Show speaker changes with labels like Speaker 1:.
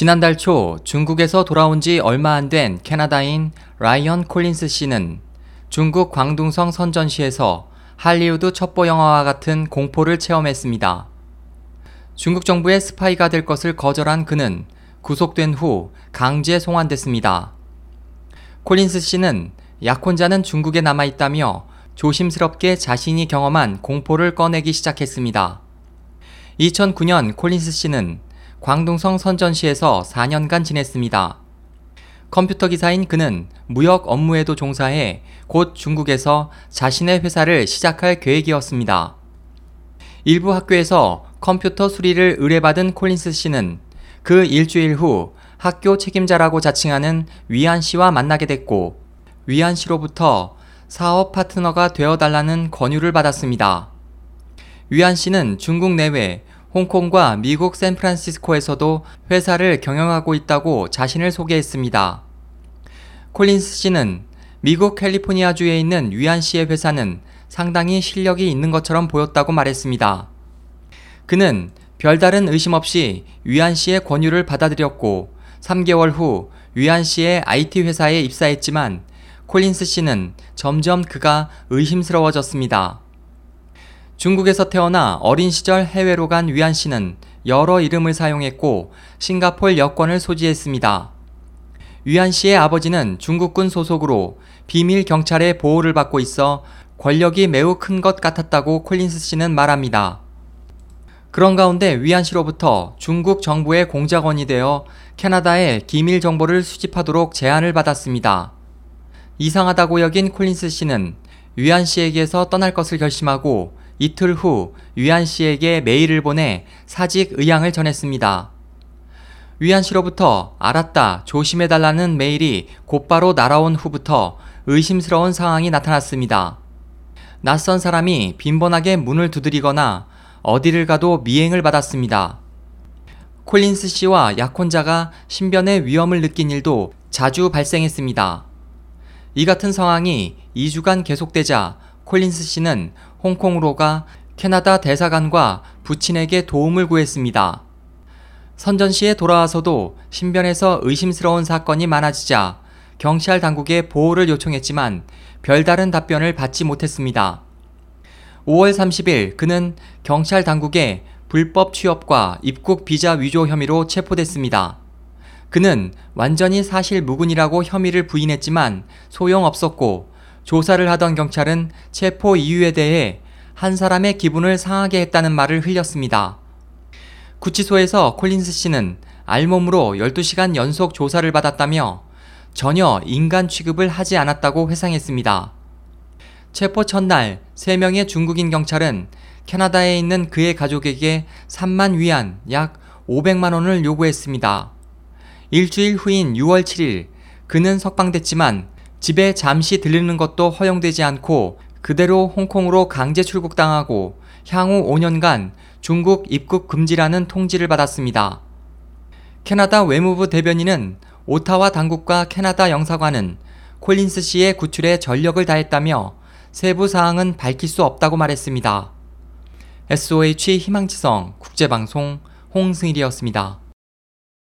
Speaker 1: 지난달 초 중국에서 돌아온 지 얼마 안 된 캐나다인 라이언 콜린스 씨는 중국 광둥성 선전시에서 할리우드 첩보 영화와 같은 공포를 체험했습니다. 중국 정부의 스파이가 될 것을 거절한 그는 구속된 후 강제 송환됐습니다. 콜린스 씨는 약혼자는 중국에 남아 있다며 조심스럽게 자신이 경험한 공포를 꺼내기 시작했습니다. 2009년 콜린스 씨는 광둥성 선전시에서 4년간 지냈습니다. 컴퓨터 기사인 그는 무역 업무에도 종사해 곧 중국에서 자신의 회사를 시작할 계획이었습니다. 일부 학교에서 컴퓨터 수리를 의뢰받은 콜린스 씨는 그 일주일 후 학교 책임자라고 자칭하는 위안 씨와 만나게 됐고 위안 씨로부터 사업 파트너가 되어달라는 권유를 받았습니다. 위안 씨는 중국 내외 홍콩과 미국 샌프란시스코에서도 회사를 경영하고 있다고 자신을 소개했습니다. 콜린스 씨는 미국 캘리포니아주에 있는 위안 씨의 회사는 상당히 실력이 있는 것처럼 보였다고 말했습니다. 그는 별다른 의심 없이 위안 씨의 권유를 받아들였고 3개월 후 위안 씨의 IT 회사에 입사했지만 콜린스 씨는 점점 그가 의심스러워졌습니다. 중국에서 태어나 어린 시절 해외로 간 위안 씨는 여러 이름을 사용했고 싱가폴 여권을 소지했습니다. 위안 씨의 아버지는 중국군 소속으로 비밀 경찰의 보호를 받고 있어 권력이 매우 큰 것 같았다고 콜린스 씨는 말합니다. 그런 가운데 위안 씨로부터 중국 정부의 공작원이 되어 캐나다의 기밀 정보를 수집하도록 제안을 받았습니다. 이상하다고 여긴 콜린스 씨는 위안 씨에게서 떠날 것을 결심하고 이틀 후 위안 씨에게 메일을 보내 사직 의향을 전했습니다. 위안 씨로부터 알았다, 조심해달라는 메일이 곧바로 날아온 후부터 의심스러운 상황이 나타났습니다. 낯선 사람이 빈번하게 문을 두드리거나 어디를 가도 미행을 받았습니다. 콜린스 씨와 약혼자가 신변의 위험을 느낀 일도 자주 발생했습니다. 이 같은 상황이 2주간 계속되자 콜린스 씨는 홍콩으로 가 캐나다 대사관과 부친에게 도움을 구했습니다. 선전시에 돌아와서도 신변에서 의심스러운 사건이 많아지자 경찰 당국에 보호를 요청했지만 별다른 답변을 받지 못했습니다. 5월 30일 그는 경찰 당국에 불법 취업과 입국 비자 위조 혐의로 체포됐습니다. 그는 완전히 사실 무근이라고 혐의를 부인했지만 소용없었고 조사를 하던 경찰은 체포 이유에 대해 한 사람의 기분을 상하게 했다는 말을 흘렸습니다. 구치소에서 콜린스 씨는 알몸으로 12시간 연속 조사를 받았다며 전혀 인간 취급을 하지 않았다고 회상했습니다. 체포 첫날 3명의 중국인 경찰은 캐나다에 있는 그의 가족에게 3만 위안 약 500만 원을 요구했습니다. 일주일 후인 6월 7일 그는 석방됐지만 집에 잠시 들르는 것도 허용되지 않고 그대로 홍콩으로 강제 출국당하고 향후 5년간 중국 입국 금지라는 통지를 받았습니다. 캐나다 외무부 대변인은 오타와 당국과 캐나다 영사관은 콜린스 씨의 구출에 전력을 다했다며 세부 사항은 밝힐 수 없다고 말했습니다. SOH 희망지성 국제방송 홍승일이었습니다.